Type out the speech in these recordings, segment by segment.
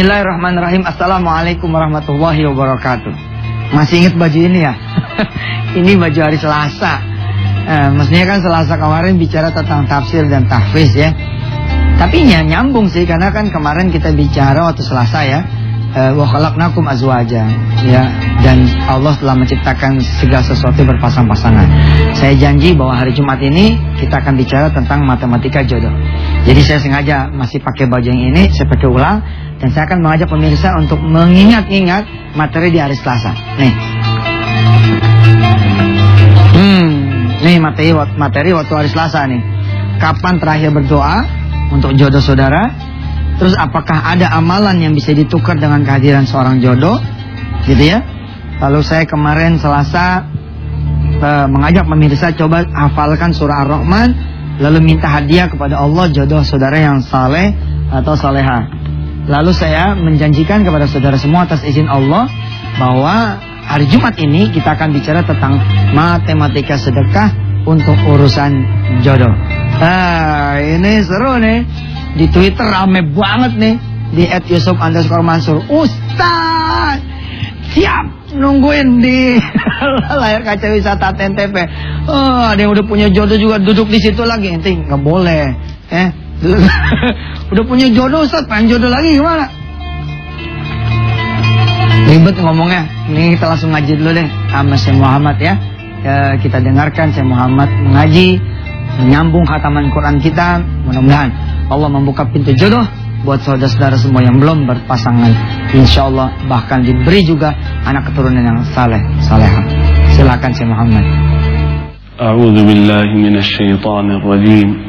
Bismillahirrahmanirrahim. Assalamualaikum warahmatullahi wabarakatuh. Masih ingat baju ini ya? ini baju hari Selasa. Eh, mestinya kan Selasa kemarin bicara tentang tafsir dan tahfiz ya. Tapi ya nyambung sih karena kan kemarin kita bicara waktu Selasa ya. Eh, wa khalaqnakum azwaja ya dan Allah telah menciptakan segala sesuatu berpasang-pasangan. Saya janji bahwa hari Jumat ini kita akan bicara tentang matematika jodoh. Jadi saya sengaja masih pakai baju yang ini, saya pakai ulang dan saya akan mengajak pemirsa untuk mengingat-ingat materi di hari Selasa. Nih. Hmm, nih materi materi waktu hari Selasa nih. Kapan terakhir berdoa untuk jodoh saudara? Terus apakah ada amalan yang bisa ditukar dengan kehadiran seorang jodoh? Gitu ya. Lalu saya kemarin Selasa uh, mengajak pemirsa coba hafalkan surah Ar-Rahman lalu minta hadiah kepada Allah jodoh saudara yang saleh atau saleha. Lalu saya menjanjikan kepada saudara semua atas izin Allah bahwa hari Jumat ini kita akan bicara tentang matematika sedekah untuk urusan jodoh. Ah, ini seru nih. Di Twitter rame banget nih di at Yusuf underscore Mansur. Ustaz, siap nungguin di layar kaca wisata TNTP. Oh, ada yang udah punya jodoh juga duduk di situ lagi. Nanti nggak boleh, eh. udah punya jodoh Ustaz, pengen jodoh lagi gimana? Ribet ngomongnya. Ini kita langsung ngaji dulu deh sama Syekh Muhammad ya. ya kita dengarkan Syekh Muhammad mengaji menyambung khataman Quran kita. Mudah-mudahan Allah membuka pintu jodoh buat saudara-saudara semua yang belum berpasangan. Insya Allah bahkan diberi juga anak keturunan yang saleh, salehah. Silakan si Muhammad. أعوذ بالله من الشيطان الرجيم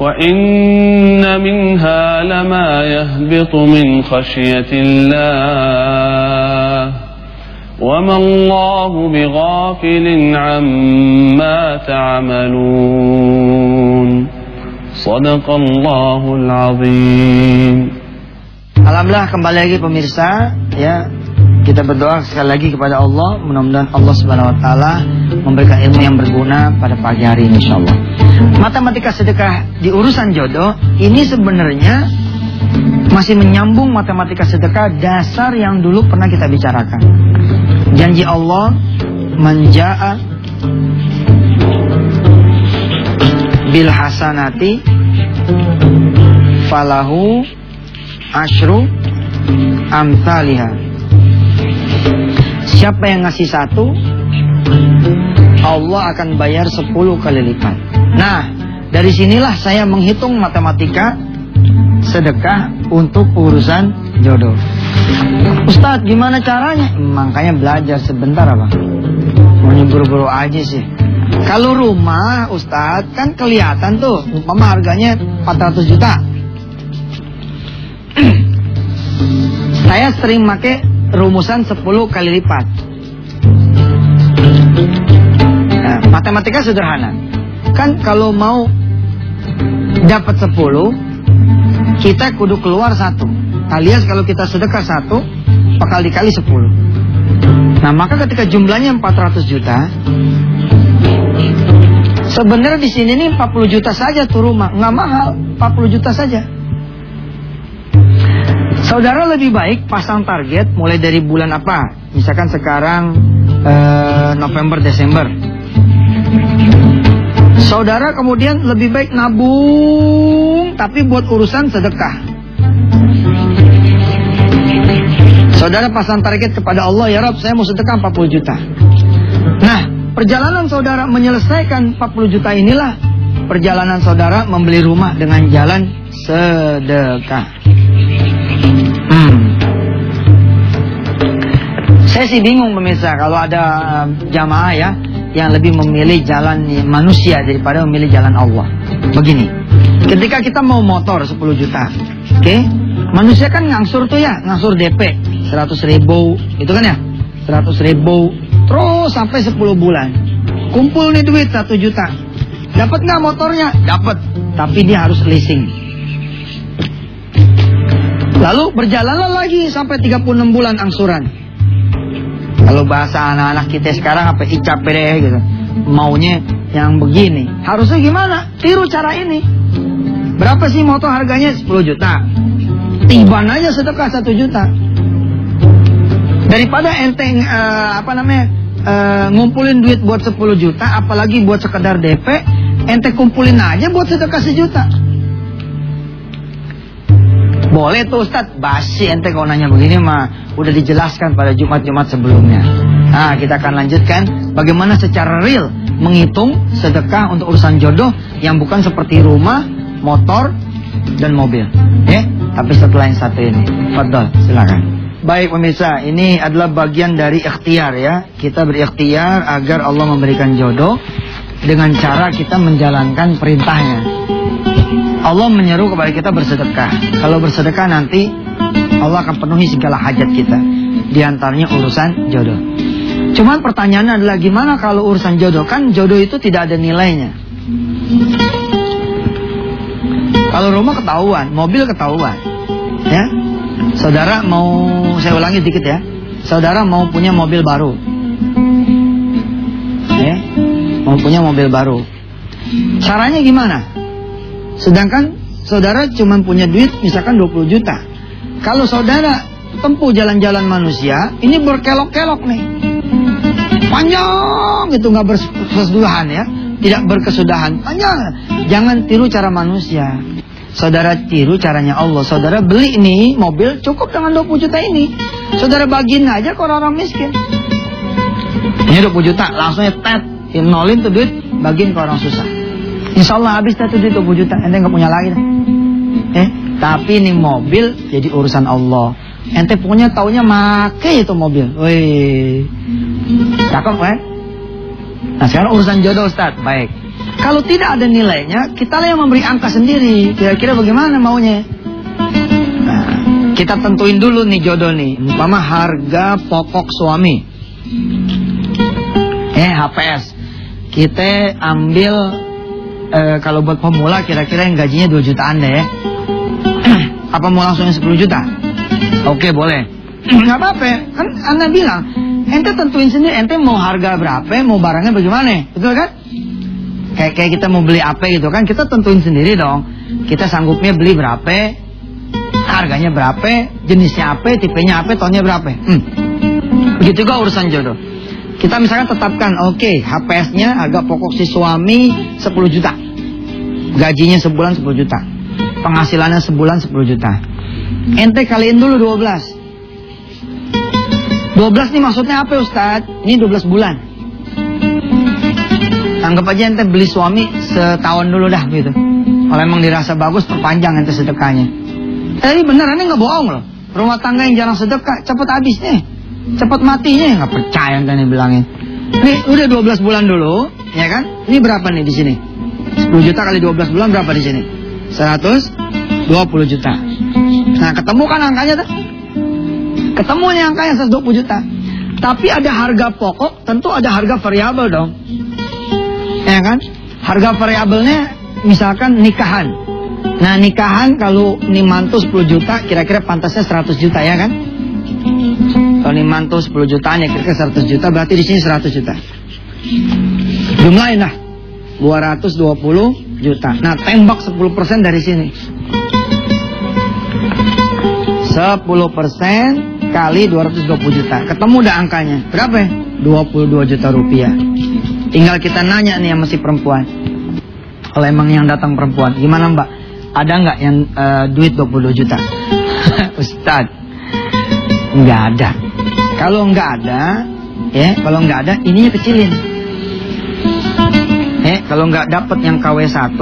وإن منها لما يهبط من خشية الله وما الله بغافل عما تعملون صدق الله العظيم Alhamdulillah kembali lagi pemirsa ya. Kita berdoa sekali lagi kepada Allah mudah-mudahan Allah Subhanahu Wa Taala memberikan ilmu yang berguna pada pagi hari ini insyaallah. Matematika sedekah di urusan jodoh ini sebenarnya masih menyambung matematika sedekah dasar yang dulu pernah kita bicarakan. Janji Allah menjaa bil hasanati falahu Ashru amthaliha. Siapa yang ngasih satu, Allah akan bayar sepuluh kali lipat. Nah, dari sinilah saya menghitung matematika sedekah untuk urusan jodoh. Ustadz, gimana caranya? Makanya belajar sebentar apa? Mau buru-buru aja sih. Kalau rumah, Ustadz, kan kelihatan tuh, umpama harganya 400 juta. Saya sering pakai rumusan 10 kali lipat. Nah, matematika sederhana. Kan kalau mau dapat 10, kita kudu keluar satu. Alias kalau kita sedekah satu, bakal dikali 10. Nah, maka ketika jumlahnya 400 juta, sebenarnya di sini nih 40 juta saja tuh rumah, nggak mahal, 40 juta saja. Saudara lebih baik pasang target mulai dari bulan apa? Misalkan sekarang eh, November Desember. Saudara kemudian lebih baik nabung tapi buat urusan sedekah. Saudara pasang target kepada Allah, ya Rob saya mau sedekah 40 juta. Nah, perjalanan saudara menyelesaikan 40 juta inilah perjalanan saudara membeli rumah dengan jalan sedekah. Saya sih bingung pemirsa kalau ada jamaah ya yang lebih memilih jalan manusia daripada memilih jalan Allah. Begini, ketika kita mau motor 10 juta, oke, okay? manusia kan ngangsur tuh ya, ngangsur DP 100 ribu, itu kan ya, 100 ribu, terus sampai 10 bulan, kumpul nih duit 1 juta, dapat nggak motornya? Dapat, tapi dia harus leasing. Lalu berjalanlah lagi sampai 36 bulan angsuran. Kalau bahasa anak-anak kita sekarang apa icap deh gitu. Maunya yang begini. Harusnya gimana? Tiru cara ini. Berapa sih motor harganya? 10 juta. Tiban aja sedekah 1 juta. Daripada enteng uh, apa namanya? Uh, ngumpulin duit buat 10 juta, apalagi buat sekedar DP, ente kumpulin aja buat sedekah sejuta. Boleh tuh Ustaz, basi ente kalau nanya begini mah udah dijelaskan pada Jumat-Jumat sebelumnya. Nah, kita akan lanjutkan bagaimana secara real menghitung sedekah untuk urusan jodoh yang bukan seperti rumah, motor, dan mobil. Ya, tapi setelah yang satu ini. Fadol, silakan. Baik pemirsa, ini adalah bagian dari ikhtiar ya. Kita berikhtiar agar Allah memberikan jodoh dengan cara kita menjalankan perintahnya. Allah menyeru kepada kita bersedekah. Kalau bersedekah nanti Allah akan penuhi segala hajat kita. Di antaranya urusan jodoh. Cuman pertanyaannya adalah gimana kalau urusan jodoh? Kan jodoh itu tidak ada nilainya. Kalau rumah ketahuan, mobil ketahuan. Ya. Saudara mau saya ulangi dikit ya. Saudara mau punya mobil baru. Ya. Mau punya mobil baru. Caranya gimana? Sedangkan saudara cuma punya duit misalkan 20 juta. Kalau saudara tempuh jalan-jalan manusia, ini berkelok-kelok nih. Panjang itu nggak berkesudahan ya, tidak berkesudahan. Panjang. Jangan tiru cara manusia. Saudara tiru caranya Allah. Saudara beli ini mobil cukup dengan 20 juta ini. Saudara bagiin aja ke orang-orang miskin. Ini 20 juta, langsung ya tet, nolin tuh duit, bagiin ke orang susah. Insya Allah habis tuh duit 20 juta, ente nggak punya lagi. Eh, tapi ini mobil jadi urusan Allah. Ente punya taunya make itu mobil. Wih, cakep kan? Nah sekarang urusan jodoh Ustaz, baik. Kalau tidak ada nilainya, kita lah yang memberi angka sendiri. Kira-kira bagaimana maunya? Nah, kita tentuin dulu nih jodoh nih. Umpama harga pokok suami. Eh, HPS. Kita ambil e, kalau buat pemula kira-kira yang gajinya 2 jutaan deh apa mau langsung 10 juta? Oke boleh. Nggak apa-apa, kan anda bilang, ente tentuin sendiri, ente mau harga berapa, mau barangnya bagaimana, betul kan? Kayak kayak kita mau beli apa gitu kan, kita tentuin sendiri dong. Kita sanggupnya beli berapa, harganya berapa, jenisnya apa, tipenya apa, tonnya berapa. Hmm. Begitu juga urusan jodoh. Kita misalkan tetapkan, oke, okay, HPS-nya harga pokok si suami 10 juta. Gajinya sebulan 10 juta. Penghasilannya sebulan 10 juta. Ente kaliin dulu 12. 12 nih maksudnya apa Ustaz? Ini 12 bulan. Anggap aja ente beli suami setahun dulu dah gitu. Kalau emang dirasa bagus perpanjang ente sedekahnya. Tapi beneran ini nggak bohong loh. Rumah tangga yang jarang sedekah cepet habis nih. Cepat matinya nggak percaya kan. Nih udah 12 bulan dulu, ya kan? Ini berapa nih di sini? 10 juta kali 12 bulan berapa di sini? 120 juta. Nah, ketemu kan angkanya tuh? Ketemu nih angkanya 120 juta. Tapi ada harga pokok, tentu ada harga variabel dong. Ya kan? Harga variabelnya misalkan nikahan. Nah, nikahan kalau nih mantu 10 juta, kira-kira pantasnya 100 juta ya kan? Kalau ini mantu 10 jutaan ya kira-kira 100 juta berarti di sini 100 juta. Jumlahin lah 220 juta. Nah tembak 10% dari sini. 10% kali 220 juta. Ketemu udah angkanya. Berapa ya? 22 juta rupiah. Tinggal kita nanya nih yang masih perempuan. Kalau emang yang datang perempuan, gimana mbak? Ada nggak yang uh, duit 22 juta? Ustadz, nggak ada. Kalau nggak ada, ya kalau nggak ada, ininya kecilin. Eh, kalau nggak dapat yang KW 1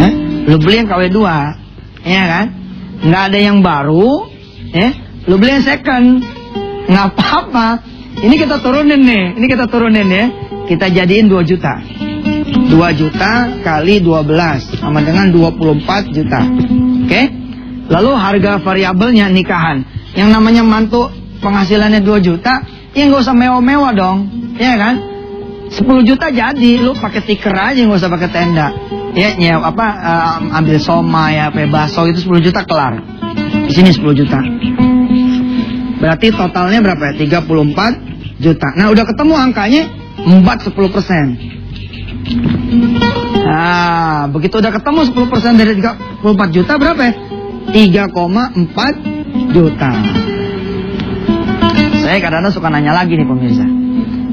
eh, lu beli yang KW 2 ya kan? Nggak ada yang baru, eh, lu beli yang second, nggak apa-apa. Ini kita turunin nih, ini kita turunin ya. Kita jadiin 2 juta. 2 juta kali 12 sama dengan 24 juta. Oke? Lalu harga variabelnya nikahan. Yang namanya mantu penghasilannya 2 juta, ya nggak usah mewah-mewah dong. Ya kan? 10 juta jadi, lu pakai stiker aja nggak usah pakai tenda. Ya, nyew apa uh, ambil soma ya, pakai bakso itu 10 juta kelar. Di sini 10 juta. Berarti totalnya berapa ya? 34 juta. Nah, udah ketemu angkanya 4 10 persen. Nah, begitu udah ketemu 10 persen dari 34 juta berapa ya? 3,4 juta. Saya kadang-kadang suka nanya lagi nih pemirsa.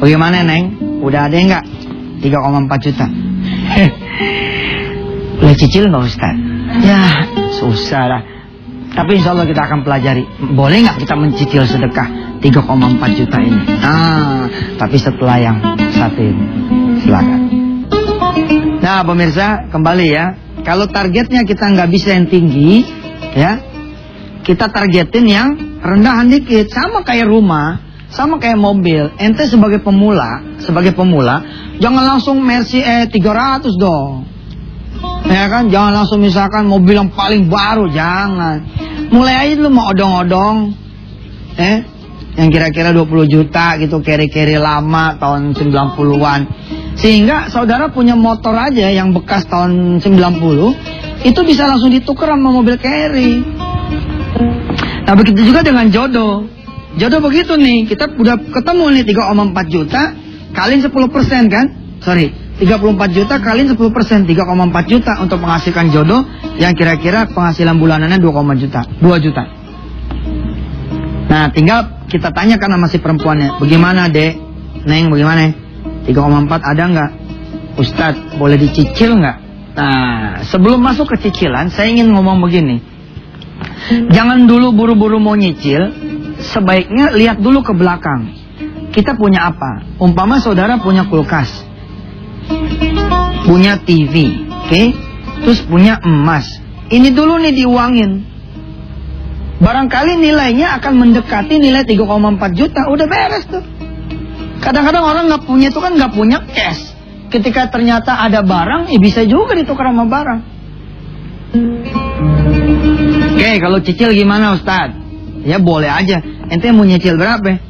Bagaimana Neng? Udah ada enggak? 3,4 juta. Boleh cicil nggak Ustaz? Ya, susah lah. Tapi insya Allah kita akan pelajari. Boleh nggak kita mencicil sedekah 3,4 juta ini? Ah, tapi setelah yang satu ini. Silakan. Nah pemirsa kembali ya. Kalau targetnya kita nggak bisa yang tinggi, ya kita targetin yang rendahan dikit. Sama kayak rumah, sama kayak mobil. Ente sebagai pemula, sebagai pemula, jangan langsung Mercy E 300 dong. Ya kan, jangan langsung misalkan mobil yang paling baru, jangan. Mulai aja dulu mau odong-odong. Eh, yang kira-kira 20 juta gitu, keri-keri lama tahun 90-an. Sehingga saudara punya motor aja yang bekas tahun 90, itu bisa langsung ditukar sama mobil carry. Nah begitu juga dengan jodoh. Jodoh begitu nih, kita udah ketemu nih 3,4 juta, kaliin 10 persen kan? Sorry, 34 juta kaliin 10 persen, 3,4 juta untuk menghasilkan jodoh yang kira-kira penghasilan bulanannya 2, juta, 2 juta. Nah tinggal kita tanyakan sama si perempuannya, bagaimana dek? Neng bagaimana? 3,4 ada nggak? Ustadz boleh dicicil nggak? Nah sebelum masuk ke cicilan saya ingin ngomong begini. Jangan dulu buru-buru mau nyicil, sebaiknya lihat dulu ke belakang. Kita punya apa? Umpama saudara punya kulkas, punya TV, oke? Okay? Terus punya emas. Ini dulu nih diuangin. Barangkali nilainya akan mendekati nilai 3,4 juta. Udah beres tuh. Kadang-kadang orang nggak punya itu kan nggak punya cash. Ketika ternyata ada barang, ya bisa juga ditukar sama barang. Oke, kalau cicil gimana Ustaz? Ya boleh aja. Ente mau nyicil berapa?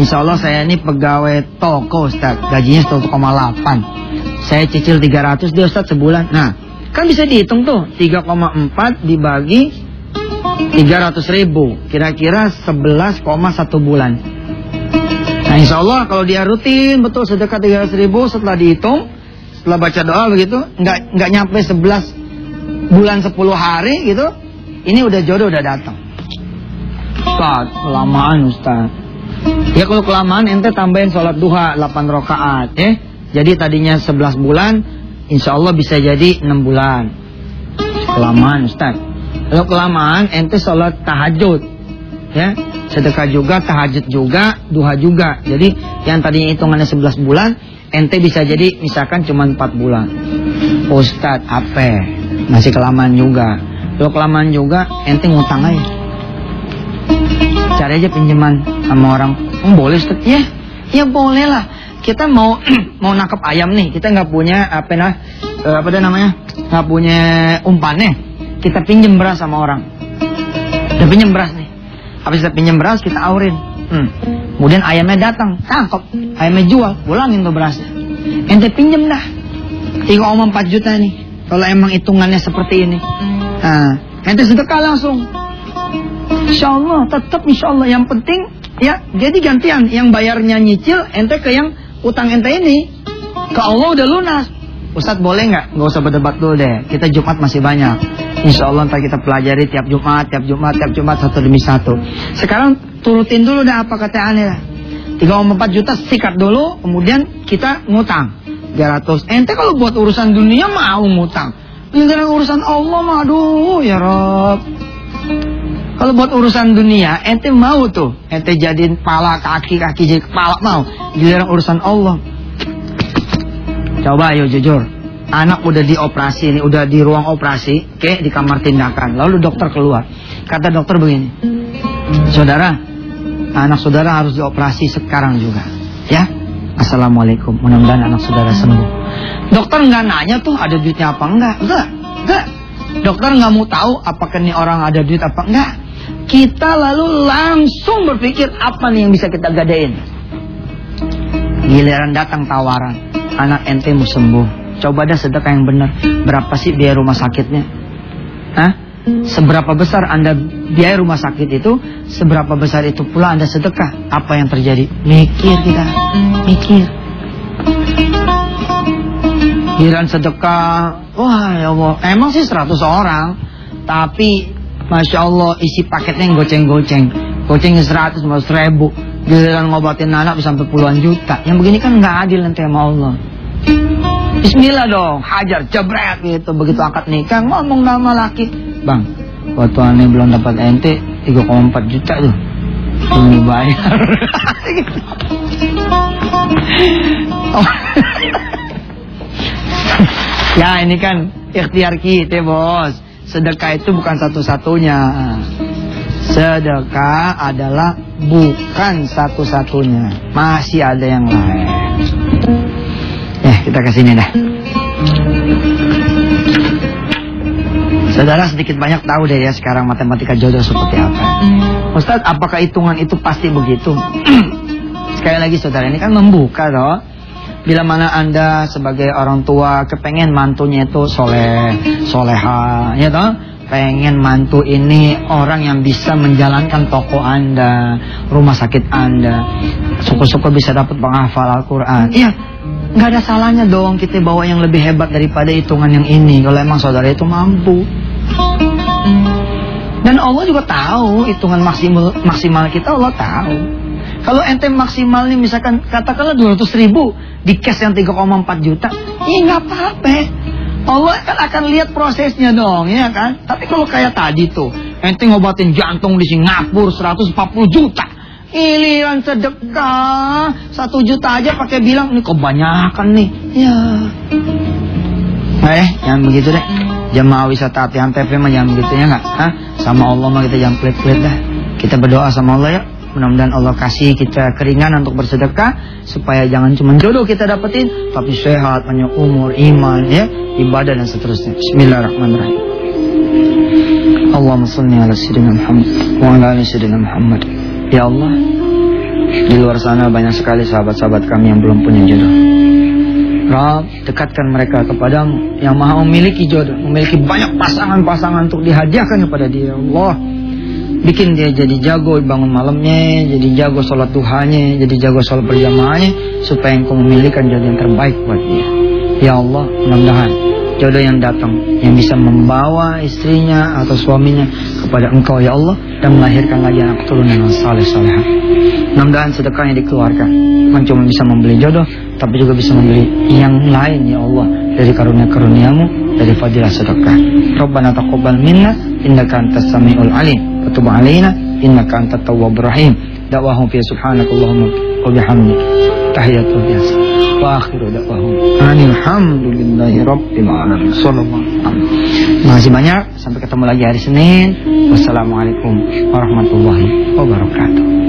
Insya Allah saya ini pegawai toko Ustaz. Gajinya 1,8. Saya cicil 300 dia Ustaz sebulan. Nah, kan bisa dihitung tuh. 3,4 dibagi 300 ribu. Kira-kira 11,1 bulan. Nah insya Allah kalau dia rutin betul sedekah 300 ribu setelah dihitung. Setelah baca doa begitu. Nggak, nggak nyampe 11 bulan 10 hari gitu. Ini udah jodoh udah datang. Ustaz, kelamaan Ustaz. Ya kalau kelamaan ente tambahin sholat duha 8 rakaat ya. Jadi tadinya 11 bulan, insya Allah bisa jadi 6 bulan. Kelamaan Ustaz. Kalau kelamaan ente sholat tahajud. Ya, sedekah juga, tahajud juga, duha juga. Jadi yang tadinya hitungannya 11 bulan, ente bisa jadi misalkan cuma 4 bulan. Ustaz, apa? Masih kelamaan juga. Kalau kelamaan juga, ente ngutang aja. Cari aja pinjaman sama orang. Oh, boleh Ustaz? Ya, ya boleh lah. Kita mau mau nangkep ayam nih, kita nggak punya apa nah, apa dah namanya? nggak punya umpannya. Kita pinjem beras sama orang. Kita pinjem beras nih. Habis kita pinjam beras kita aurin. Hmm. Kemudian ayamnya datang, tangkap. Ayamnya jual, pulangin tuh berasnya. Ente pinjam dah. 3,4 juta nih. Kalau emang hitungannya seperti ini. Nah, ente sedekah langsung. Insya Allah, tetap insya Allah. Yang penting, ya, jadi gantian. Yang bayarnya nyicil, ente ke yang utang ente ini. Ke Allah udah lunas. Ustadz boleh nggak? Nggak usah berdebat dulu deh. Kita Jumat masih banyak. Insya Allah ntar kita pelajari tiap Jumat, tiap Jumat, tiap Jumat satu demi satu. Sekarang turutin dulu dah apa kata aneh lah. 3,4 juta sikat dulu, kemudian kita ngutang. 300. Ente kalau buat urusan dunia mau ngutang. Ini urusan Allah mah aduh ya Rob. Kalau buat urusan dunia, ente mau tuh, ente jadiin kepala, kaki, kaki jadi kepala mau. Giliran urusan Allah. Coba ayo jujur. Anak udah dioperasi nih, udah di ruang operasi, oke, di kamar tindakan. Lalu dokter keluar. Kata dokter begini. Saudara, anak saudara harus dioperasi sekarang juga. Ya, Assalamualaikum. Mudah-mudahan anak saudara sembuh. Dokter nggak nanya tuh ada duitnya apa enggak? Enggak, enggak. Dokter nggak mau tahu apakah ini orang ada duit apa enggak. Kita lalu langsung berpikir apa nih yang bisa kita gadein. Giliran datang tawaran, anak ente mau sembuh. Coba dah sedekah yang benar. Berapa sih biaya rumah sakitnya? Hah? Seberapa besar Anda biaya rumah sakit itu, seberapa besar itu pula Anda sedekah. Apa yang terjadi? Mikir kita, mikir. Giliran sedekah, wah ya Allah, emang sih 100 orang, tapi Masya Allah isi paketnya yang goceng-goceng, gocengnya 100, 100 ribu, giliran ngobatin anak bisa sampai puluhan juta. Yang begini kan nggak adil nanti sama Allah. Bismillah dong, hajar, jebret gitu. Begitu akad nikah, ngomong nama laki. Bang, waktu aneh belum dapat ente 3,4 juta tuh. Ini bayar. Ya ini kan ikhtiar kita bos. Sedekah itu bukan satu-satunya. Sedekah adalah bukan satu-satunya. Masih ada yang lain. Kita ke sini dah. Saudara sedikit banyak tahu deh ya sekarang matematika jodoh seperti apa. Ustaz, apakah hitungan itu pasti begitu? Sekali lagi saudara, ini kan membuka loh. Bila mana anda sebagai orang tua kepengen mantunya itu soleh, soleha, ya toh? Pengen mantu ini orang yang bisa menjalankan toko anda, rumah sakit anda. Suku-suku bisa dapat penghafal Al-Quran. Iya, nggak ada salahnya dong kita bawa yang lebih hebat daripada hitungan yang ini. Kalau emang saudara itu mampu. Dan Allah juga tahu hitungan maksimal maksimal kita Allah tahu. Kalau ente maksimal nih misalkan katakanlah 200 ribu di cash yang 3,4 juta, ya nggak apa-apa. Allah kan akan lihat prosesnya dong, ya kan? Tapi kalau kayak tadi tuh, ente ngobatin jantung di Singapura 140 juta. Iliran sedekah satu juta aja pakai bilang ini kebanyakan nih. Ya. Eh, jangan begitu deh. Jemaah wisata hati TV mah jangan begitu ya nggak? Hah? Sama Allah mah kita jangan pelit-pelit dah. Kita berdoa sama Allah ya. Mudah-mudahan Allah kasih kita keringanan untuk bersedekah supaya jangan cuma jodoh kita dapetin, tapi sehat, banyak umur, iman, ya, ibadah dan seterusnya. Bismillahirrahmanirrahim. Allahumma salli ala sayyidina Muhammad wa ala ali sayyidina Muhammad. Ya Allah, di luar sana banyak sekali sahabat-sahabat kami yang belum punya jodoh. Rob, dekatkan mereka kepadamu yang maha memiliki jodoh, memiliki banyak pasangan-pasangan untuk dihadiahkan kepada dia. Ya Allah, bikin dia jadi jago bangun malamnya, jadi jago sholat duhanya, jadi jago sholat berjamaahnya, supaya engkau memilihkan jodoh yang terbaik buat dia. Ya Allah, mudah-mudahan jodoh yang datang yang bisa membawa istrinya atau suaminya kepada engkau ya Allah dan melahirkan lagi anak keturunan yang saleh saleh. Mudah-mudahan sedekah yang dikeluarkan bukan cuma bisa membeli jodoh, tapi juga bisa membeli yang lain ya Allah dari karunia-karuniamu dari fadilah sedekah. Rabbana taqabbal minna innaka antas samiul alim wa tub alaina innaka antat tawwabur rahim. Da'wahum fi subhanakallahumma wa bihamdik. Tahiyatul biasa. Wa akhiru da'wahum. Alhamdulillahi rabbil alamin. Sallallahu alaihi Makasih banyak. Sampai ketemu lagi hari Senin. Wassalamualaikum warahmatullahi wabarakatuh.